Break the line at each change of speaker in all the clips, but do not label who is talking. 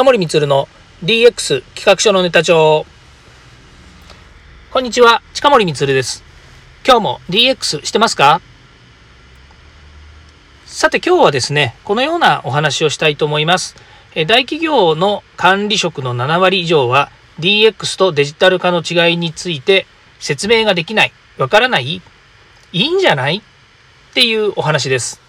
近森光の DX 企画書のネタ帳。こんにちは、近森光です。今日も DX してますか？さて今日はですね、このようなお話をしたいと思います。大企業の管理職の7割以上は DX とデジタル化の違いについて説明ができない、わからない、いいんじゃない？っていうお話です。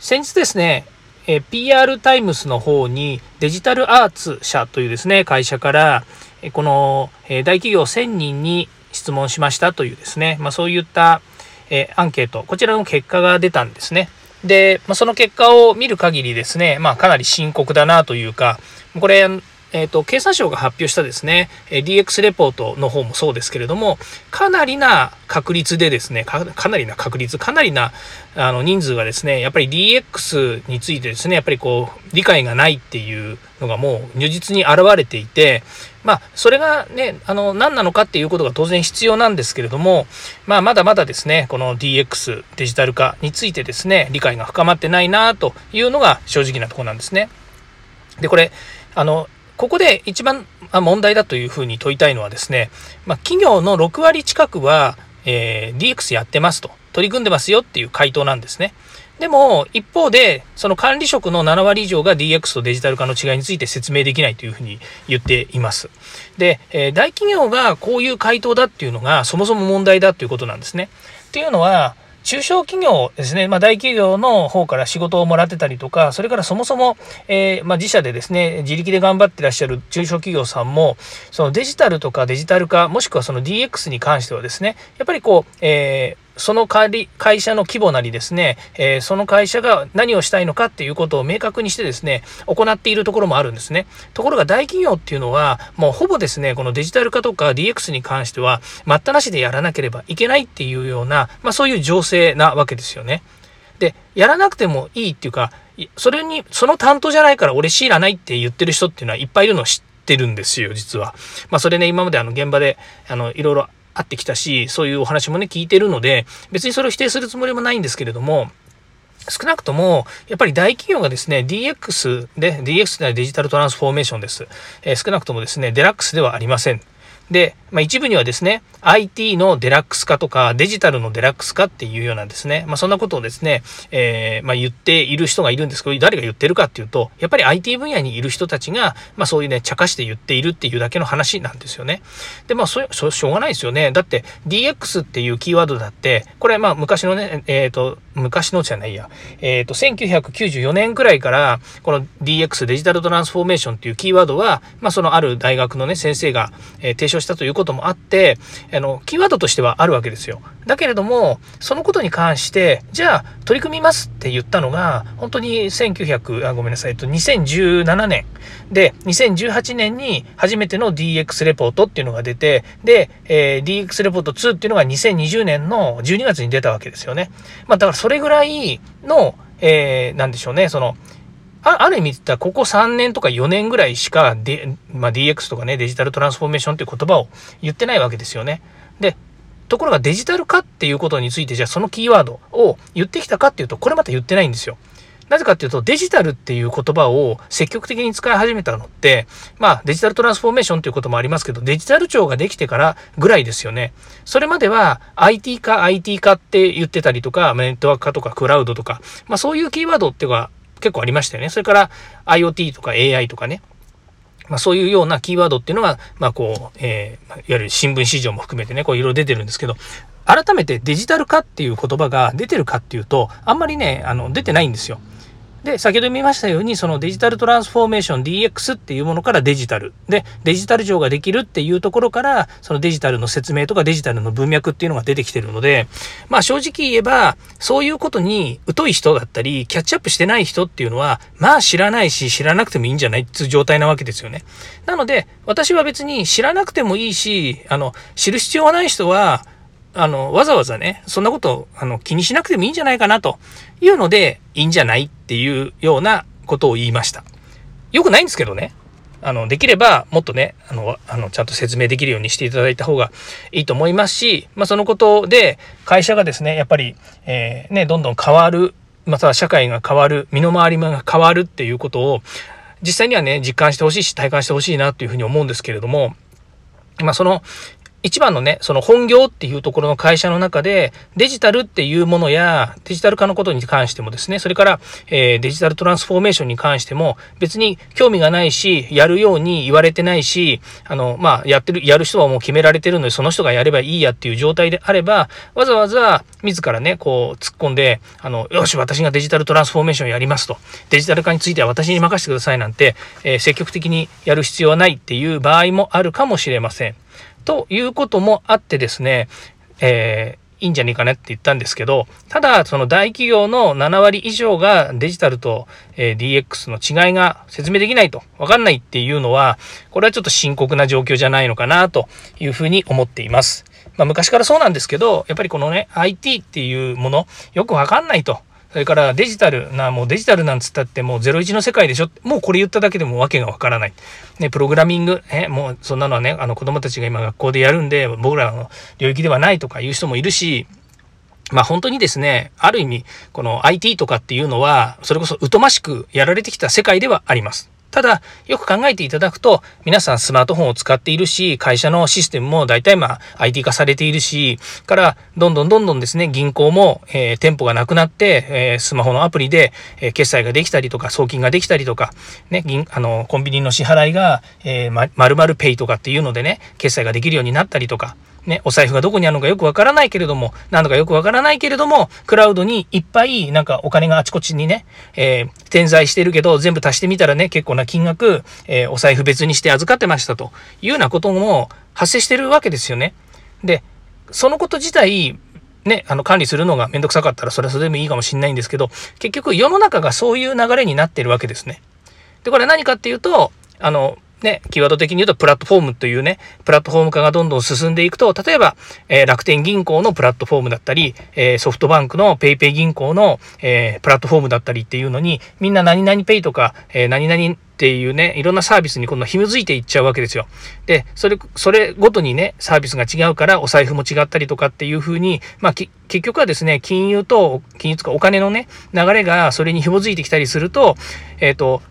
先日ですね、え PR タイムスの方にデジタルアーツ社というですね、会社から、えこの、え大企業1000人に質問しましたというですね、まあ、そういった、えアンケート、こちらの結果が出たんですね。で、まあ、その結果を見る限りですね、まあ、かなり深刻だなというか、これ、えっ、ー、と、経産省が発表したですね、DX レポートの方もそうですけれども、かなりな確率でですね、かなりな確率、かなりなあの人数がですね、やっぱり DX についてですね、やっぱりこう、理解がないっていうのがもう如実に現れていて、まあ、それがね、あの、何なのかっていうことが当然必要なんですけれども、まあ、まだまだですね、この DX、デジタル化についてですね、理解が深まってないなというのが正直なところなんですね。で、これ、あの、ここで一番問題だというふうに問いたいのはですね、まあ、企業の6割近くは、えー、DX やってますと、取り組んでますよっていう回答なんですね。でも、一方で、その管理職の7割以上が DX とデジタル化の違いについて説明できないというふうに言っています。で、えー、大企業がこういう回答だっていうのがそもそも問題だということなんですね。っていうのは、中小企業ですね、まあ、大企業の方から仕事をもらってたりとか、それからそもそも、えー、まあ、自社でですね、自力で頑張ってらっしゃる中小企業さんも、そのデジタルとかデジタル化、もしくはその DX に関してはですね、やっぱりこう、えーその会社の規模なりですね、えー、その会社が何をしたいのかっていうことを明確にしてですね、行っているところもあるんですね。ところが大企業っていうのは、もうほぼですね、このデジタル化とか DX に関しては、待ったなしでやらなければいけないっていうような、まあそういう情勢なわけですよね。で、やらなくてもいいっていうか、それに、その担当じゃないから俺知らないって言ってる人っていうのはいっぱいいるのを知ってるんですよ、実は。まあそれね、今まであの現場で、あの、いろいろ会ってきたし、そういうお話もね、聞いてるので、別にそれを否定するつもりもないんですけれども、少なくとも、やっぱり大企業がですね、DX で、DX というのはデジタルトランスフォーメーションです。えー、少なくともですね、デラックスではありません。で、まあ、一部にはですね、IT のデラックス化とか、デジタルのデラックス化っていうようなですね、まあ、そんなことをですね、えー、まあ、言っている人がいるんですけど、誰が言ってるかっていうと、やっぱり IT 分野にいる人たちが、まあ、そういうね、茶化して言っているっていうだけの話なんですよね。で、まあ、そ、そしょうがないですよね。だって、DX っていうキーワードだって、これ、まあ、昔のね、えっ、ー、と、昔のじゃないや、えっ、ー、と、1994年くらいから、この DX、デジタルトランスフォーメーションっていうキーワードは、まあ、そのある大学のね、先生が、えー、提唱したということもあって、あの、キーワードとしてはあるわけですよ。だけれども、そのことに関して、じゃあ、取り組みますって言ったのが、本当に1900、あ、ごめんなさい、えっと、2017年で、2018年に初めての DX レポートっていうのが出て、で、えー、DX レポート2っていうのが2020年の12月に出たわけですよね。まあ、だからそれぐらいの、えー、なんでしょうね、その、あある意味言ったら、ここ3年とか4年ぐらいしか、D まあ、DX とかね、デジタルトランスフォーメーションっていう言葉を言ってないわけですよね。で、ところがデジタル化っていうことについて、じゃあそのキーワードを言ってきたかっていうと、これまた言ってないんですよ。なぜかっていうと、デジタルっていう言葉を積極的に使い始めたのって、まあ、デジタルトランスフォーメーションということもありますけど、デジタル庁ができてからぐらいですよね。それまでは IT 化、IT 化って言ってたりとか、ネットワーク化とかクラウドとか、まあそういうキーワードっていうのが結構ありましたよね。それから IoT とか AI とかね。まあ、そういうようなキーワードっていうのが、まあ、こう、えー、いわゆる新聞市場も含めてね、こういろいろ出てるんですけど、改めてデジタル化っていう言葉が出てるかっていうと、あんまりね、あの、出てないんですよ。で、先ほど見ましたように、そのデジタルトランスフォーメーション DX っていうものからデジタル。で、デジタル上ができるっていうところから、そのデジタルの説明とかデジタルの文脈っていうのが出てきてるので、まあ正直言えば、そういうことに疎い人だったり、キャッチアップしてない人っていうのは、まあ知らないし、知らなくてもいいんじゃないっていう状態なわけですよね。なので、私は別に知らなくてもいいし、あの、知る必要がない人は、あの、わざわざね、そんなこと、あの、気にしなくてもいいんじゃないかなというので、いいんじゃないっていうようなことを言いました。よくないんですけどね。あの、できれば、もっとね、あの、あの、ちゃんと説明できるようにしていただいた方がいいと思いますし、まあ、そのことで、会社がですね、やっぱり、えー、ね、どんどん変わる、または社会が変わる、身の回りが変わるっていうことを、実際にはね、実感してほしいし、体感してほしいなというふうに思うんですけれども、まあ、その、一番のね、その本業っていうところの会社の中で、デジタルっていうものや、デジタル化のことに関してもですね、それから、えー、デジタルトランスフォーメーションに関しても、別に興味がないし、やるように言われてないし、あの、まあ、やってる、やる人はもう決められてるので、その人がやればいいやっていう状態であれば、わざわざ自らね、こう、突っ込んで、あの、よし、私がデジタルトランスフォーメーションやりますと。デジタル化については私に任せてくださいなんて、えー、積極的にやる必要はないっていう場合もあるかもしれません。ということもあってですね、えーいいんじゃねえかなって言ったんですけど、ただ、その大企業の7割以上がデジタルと、え DX の違いが説明できないと、わかんないっていうのは、これはちょっと深刻な状況じゃないのかなというふうに思っています。まあ、昔からそうなんですけど、やっぱりこのね、IT っていうもの、よくわかんないと。それからデジタルな、もうデジタルなんつったってもう01の世界でしょ。もうこれ言っただけでもわけがわからない。ね、プログラミング、え、もうそんなのはね、あの子供たちが今学校でやるんで、僕らの領域ではないとかいう人もいるし、まあ本当にですね、ある意味、この IT とかっていうのは、それこそ疎ましくやられてきた世界ではあります。ただ、よく考えていただくと、皆さんスマートフォンを使っているし、会社のシステムも大体まあ IT 化されているし、から、どんどんどんどんですね、銀行も、えー、店舗がなくなって、えー、スマホのアプリで、えー、決済ができたりとか、送金ができたりとか、ね、銀、あの、コンビニの支払いが、えー、ま、〇〇ペイとかっていうのでね、決済ができるようになったりとか、ね、お財布がどこにあるのかよくわからないけれども、なんだかよくわからないけれども、クラウドにいっぱいなんかお金があちこちにね、えー、点在してるけど、全部足してみたらね、結構な金額、えー、お財布別にして預かってましたというようなことも発生してるわけですよね。で、そのこと自体、ね、あの管理するのがめんどくさかったらそれはそれでもいいかもしれないんですけど、結局世の中がそういう流れになってるわけですね。で、これ何かっていうと、あの、ね、キーワード的に言うとプラットフォームというね、プラットフォーム化がどんどん進んでいくと、例えば、えー、楽天銀行のプラットフォームだったり、えー、ソフトバンクの PayPay 銀行の、えー、プラットフォームだったりっていうのに、みんな何々 Pay とか、え何々っていうね、いろんなサービスに今度紐づいていっちゃうわけですよ。で、それ、それごとにね、サービスが違うからお財布も違ったりとかっていうふうに、まあ、結局はですね、金融と、金融とかお金のね、流れがそれに紐づいてきたりすると、えっ、と、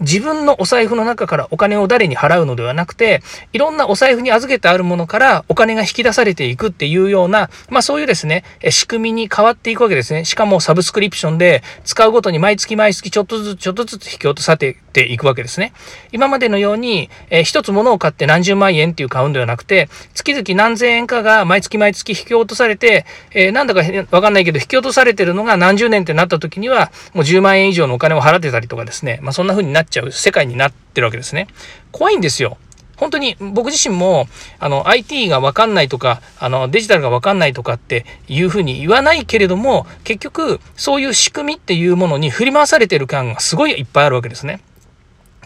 自分のお財布の中からお金を誰に払うのではなくて、いろんなお財布に預けてあるものからお金が引き出されていくっていうような、まあそういうですね、仕組みに変わっていくわけですね。しかもサブスクリプションで使うごとに毎月毎月ちょっとずつちょっとずつ引き落とされていくわけですね。今までのように、えー、一つ物を買って何十万円っていう買うんではなくて、月々何千円かが毎月毎月引き落とされて、えー、なんだかわかんないけど引き落とされてるのが何十年ってなった時には、もう10万円以上のお金を払ってたりとかですね、まあそんな風になっちゃう世界になってるわけですね。怖いんですよ。本当に僕自身もあの IT がわかんないとかあのデジタルがわかんないとかっていうふうに言わないけれども結局そういう仕組みっていうものに振り回されてる感がすごいいっぱいあるわけですね。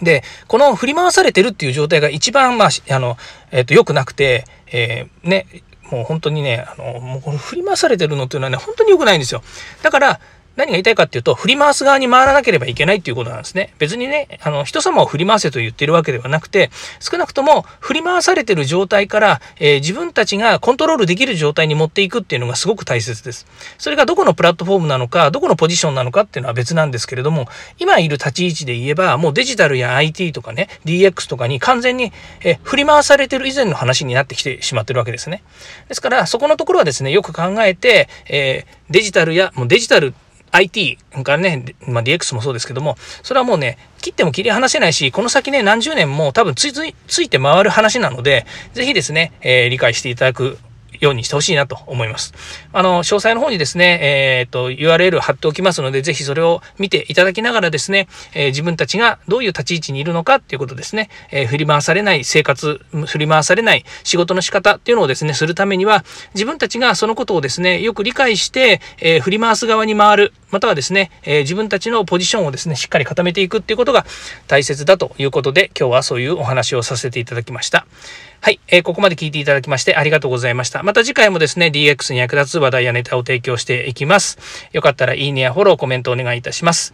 で、この振り回されてるっていう状態が一番、まあ、あの、えっ、ー、と、良くなくて、えー、ね、もう本当にね、あの、もうこの振り回されてるのっていうのはね、本当に良くないんですよ。だから、何が言いたいかっていうと、振り回す側に回らなければいけないっていうことなんですね。別にね、あの、人様を振り回せと言ってるわけではなくて、少なくとも振り回されてる状態から、えー、自分たちがコントロールできる状態に持っていくっていうのがすごく大切です。それがどこのプラットフォームなのか、どこのポジションなのかっていうのは別なんですけれども、今いる立ち位置で言えば、もうデジタルや IT とかね、DX とかに完全に、え振り回されてる以前の話になってきてしまってるわけですね。ですから、そこのところはですね、よく考えて、えー、デジタルや、もうデジタル IT からね、まあ、DX もそうですけども、それはもうね、切っても切り離せないし、この先ね、何十年も多分ついつい、ついて回る話なので、ぜひですね、えー、理解していただくようにしてほしいなと思います。あの、詳細の方にですね、えっ、と、URL 貼っておきますので、ぜひそれを見ていただきながらですね、えー、自分たちがどういう立ち位置にいるのかっていうことですね、えー、振り回されない生活、振り回されない仕事の仕方っていうのをですね、するためには、自分たちがそのことをですね、よく理解して、え振り回す側に回る、またはですね、え自分たちのポジションをですね、しっかり固めていくっていうことが大切だということで、今日はそういうお話をさせていただきました。はい、えー、ここまで聞いていただきましてありがとうございました。また次回もですね、DX に役立つ話題やネタを提供していきます。よかったらいいねやフォロー、コメントお願いいたします。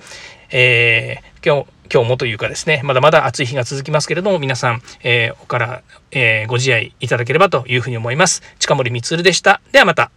えー、今日、今日もというかですね、まだまだ暑い日が続きますけれども、皆さん、えー、おから、えー、ご自愛いただければというふうに思います。近森光でした。ではまた。